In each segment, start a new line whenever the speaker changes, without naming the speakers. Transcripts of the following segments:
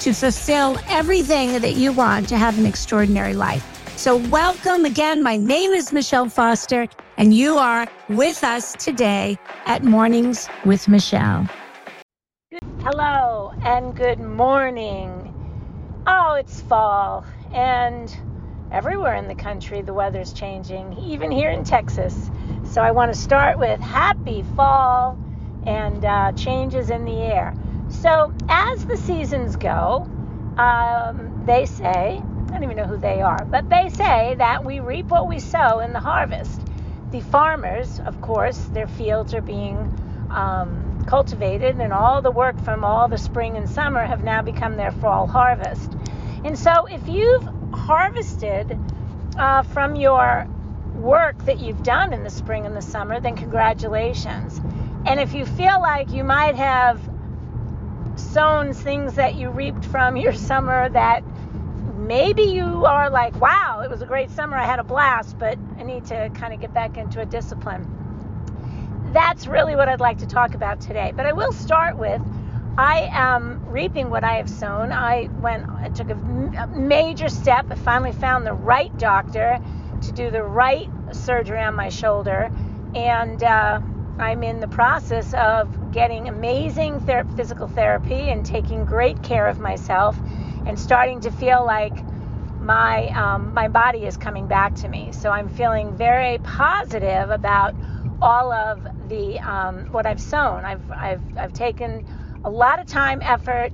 to fulfill everything that you want to have an extraordinary life. So, welcome again. My name is Michele Foster, and you are with us today at Mornings with Michele. Hello, and good morning. Oh, it's fall, and everywhere in the country the weather's changing, even here in Texas. So, I want to start with happy fall and uh, changes in the air. So, as the seasons go, um, they say, I don't even know who they are, but they say that we reap what we sow in the harvest. The farmers, of course, their fields are being um, cultivated, and all the work from all the spring and summer have now become their fall harvest. And so, if you've harvested uh, from your work that you've done in the spring and the summer, then congratulations. And if you feel like you might have sown things that you reaped from your summer that maybe you are like, wow, it was a great summer, I had a blast, but I need to kind of get back into a discipline. That's really what I'd like to talk about today. But I will start with I am reaping what I have sown. I went, I took a major step. I finally found the right doctor to do the right surgery on my shoulder. And, uh, I'm in the process of getting amazing ther- physical therapy and taking great care of myself and starting to feel like my um, my body is coming back to me. So I'm feeling very positive about all of the um, what I've sown. I've I've I've taken a lot of time, effort,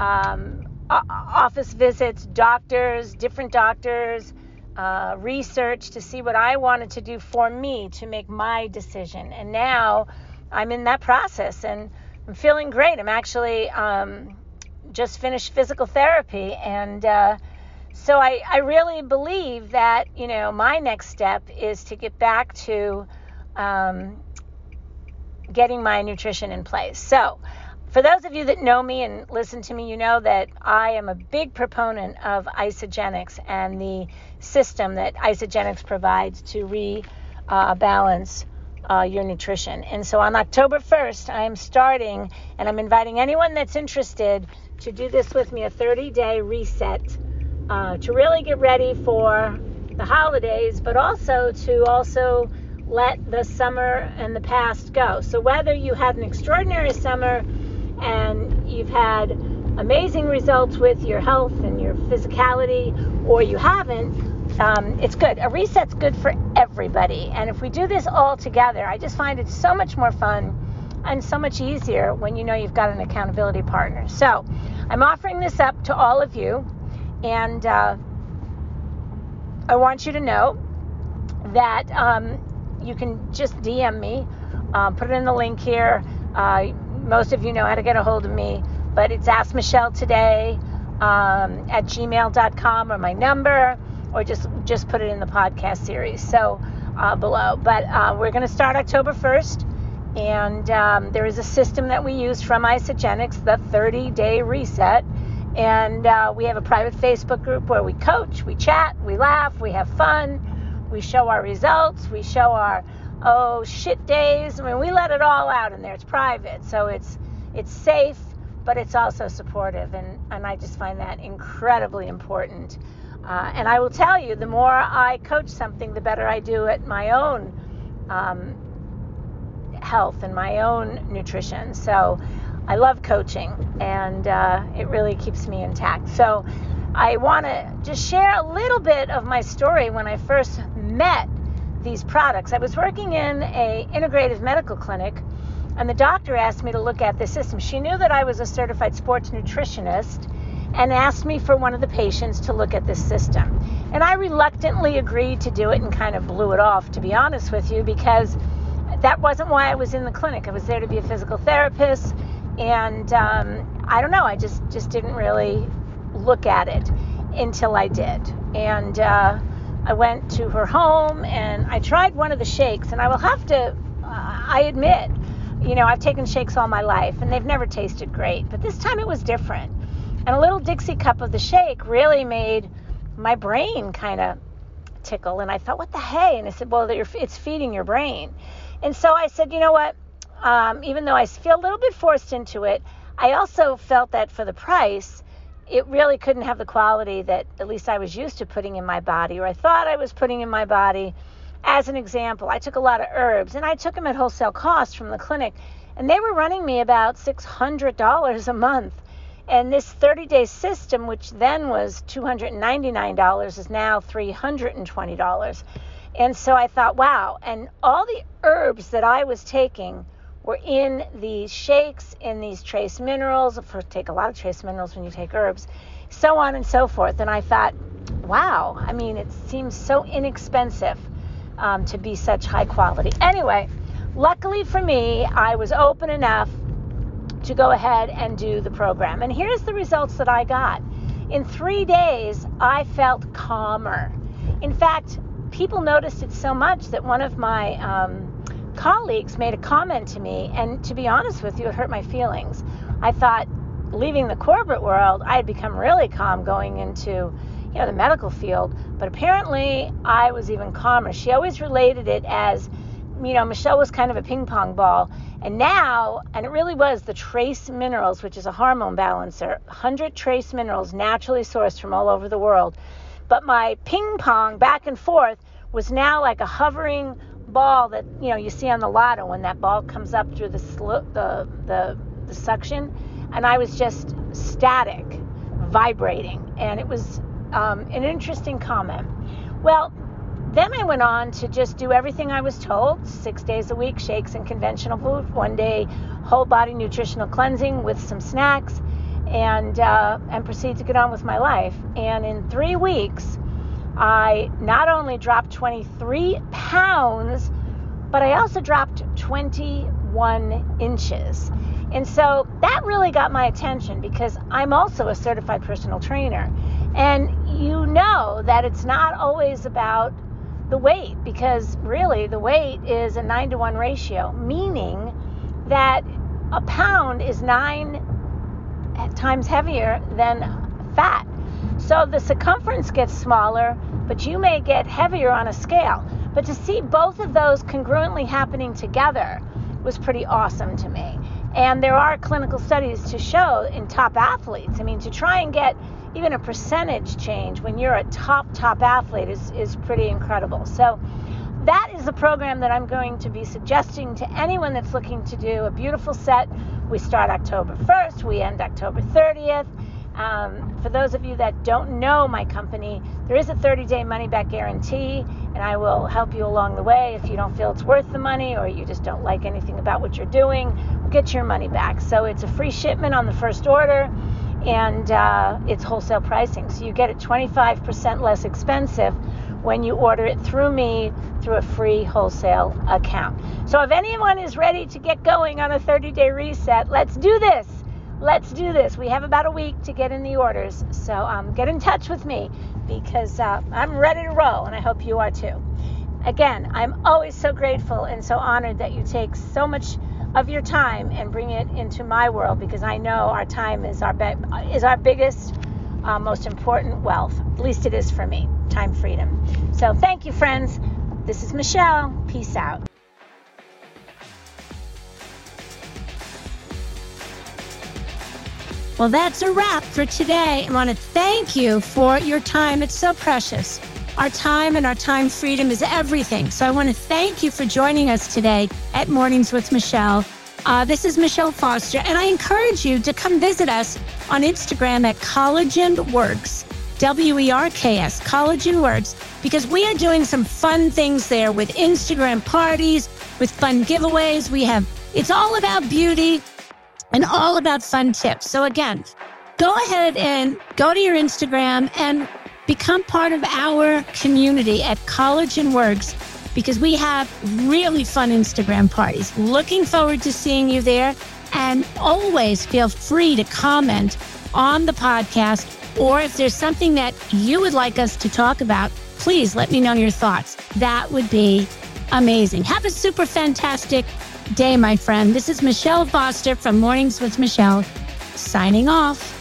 um, office visits, doctors, different doctors uh, research to see what I wanted to do for me to make my decision. And now I'm in that process and I'm feeling great. I'm actually um, just finished physical therapy. And uh, so I, I really believe that, you know, my next step is to get back to um, getting my nutrition in place. So, for those of you that know me and listen to me, you know that I am a big proponent of Isagenix and the system that Isagenix provides to rebalance uh, uh, your nutrition. And so on October 1st, I am starting, and I'm inviting anyone that's interested to do this with me a 30 day reset uh, to really get ready for the holidays, but also to also let the summer and the past go. So whether you had an extraordinary summer, and you've had amazing results with your health and your physicality, or you haven't, um, it's good. A reset's good for everybody. And if we do this all together, I just find it so much more fun and so much easier when you know you've got an accountability partner. So I'm offering this up to all of you, and uh, I want you to know that um, you can just DM me, um, put it in the link here. Uh, most of you know how to get a hold of me, but it's Ask Michele Today um, at gmail.com or my number, or just just put it in the podcast series so uh, below. But uh, we're going to start October 1st, and um, there is a system that we use from Isagenix, the 30 day reset. And uh, we have a private Facebook group where we coach, we chat, we laugh, we have fun, we show our results, we show our oh shit days. I mean, we let it all out in there. It's private, so it's it's safe, but it's also supportive, and and I just find that incredibly important. Uh, and I will tell you, the more I coach something, the better I do at my own um, health and my own nutrition. So I love coaching, and uh, it really keeps me intact. So I want to just share a little bit of my story when I first met these products. I was working in a integrative medical clinic and the doctor asked me to look at the system. She knew that I was a certified sports nutritionist and asked me for one of the patients to look at this system. And I reluctantly agreed to do it and kind of blew it off, to be honest with you, because that wasn't why I was in the clinic. I was there to be a physical therapist, and um, I don't know, I just just didn't really look at it until I did. And uh, I went to her home and I tried one of the shakes. And I will have to, uh, I admit, you know, I've taken shakes all my life and they've never tasted great. But this time it was different. And a little Dixie cup of the shake really made my brain kind of tickle. And I thought, what the hey? And I said, well, it's feeding your brain. And so I said, you know what? Um, even though I feel a little bit forced into it, I also felt that for the price, it really couldn't have the quality that at least I was used to putting in my body, or I thought I was putting in my body. As an example, I took a lot of herbs and I took them at wholesale cost from the clinic, and they were running me about $600 a month. And this 30 day system, which then was $299, is now $320. And so I thought, wow. And all the herbs that I was taking were in these shakes, in these trace minerals. Of course, take a lot of trace minerals when you take herbs, so on and so forth. And I thought, wow. I mean, it seems so inexpensive um, to be such high quality. Anyway, luckily for me, I was open enough to go ahead and do the program. And here's the results that I got. In three days, I felt calmer. In fact, people noticed it so much that one of my um, colleagues made a comment to me, and to be honest with you, it hurt my feelings. I thought, leaving the corporate world, I had become really calm going into you know the medical field, but apparently I was even calmer. She always related it as you know, Michele was kind of a ping pong ball. And now, and it really was the trace minerals, which is a hormone balancer, 100 trace minerals naturally sourced from all over the world. But my ping pong back and forth was now like a hovering ball that, you know, you see on the lotto when that ball comes up through the, sl- the, the, the suction. And I was just static, vibrating. And it was um, an interesting comment. Well, then I went on to just do everything I was told six days a week, shakes and conventional food, one day whole body nutritional cleansing with some snacks, and, uh, and proceed to get on with my life. And in three weeks, I not only dropped 23 pounds, but I also dropped 21 inches. And so that really got my attention because I'm also a certified personal trainer. And you know that it's not always about the weight because really the weight is a 9 to 1 ratio, meaning that a pound is 9 times heavier than fat. So the circumference gets smaller, but you may get heavier on a scale. But to see both of those congruently happening together was pretty awesome to me. And there are clinical studies to show in top athletes. I mean, to try and get even a percentage change when you're a top, top athlete is, is pretty incredible. So, that is the program that I'm going to be suggesting to anyone that's looking to do a beautiful set. We start October 1st, we end October 30th. Um, for those of you that don't know my company, there is a 30 day money back guarantee, and I will help you along the way. If you don't feel it's worth the money or you just don't like anything about what you're doing, we'll get your money back. So it's a free shipment on the first order and uh, it's wholesale pricing. So you get it 25% less expensive when you order it through me through a free wholesale account. So if anyone is ready to get going on a 30 day reset, let's do this. Let's do this. We have about a week to get in the orders. So um, get in touch with me because uh, I'm ready to roll and I hope you are too. Again, I'm always so grateful and so honored that you take so much of your time and bring it into my world because I know our time is our be- is our biggest, uh, most important wealth. At least it is for me. Time freedom. So thank you, friends. This is Michele. Peace out. Well, that's a wrap for today. I want to thank you for your time. It's so precious. Our time and our time freedom is everything. So I want to thank you for joining us today at Mornings with Michele. Uh, this is Michele Foster, and I encourage you to come visit us on Instagram at Collagen Werks, W E R K S, Collagen Werks, because we are doing some fun things there with Instagram parties, with fun giveaways. We have, it's all about beauty and all about fun tips. So again, go ahead and go to your Instagram and Become part of our community at Collagen Werks because we have really fun Instagram parties. Looking forward to seeing you there. And always feel free to comment on the podcast
Or if there's something that you would like us to talk about, please let me know your thoughts. That would be amazing. Have a super fantastic day, my friend. This is Michele Foster from Mornings with Michele, signing off.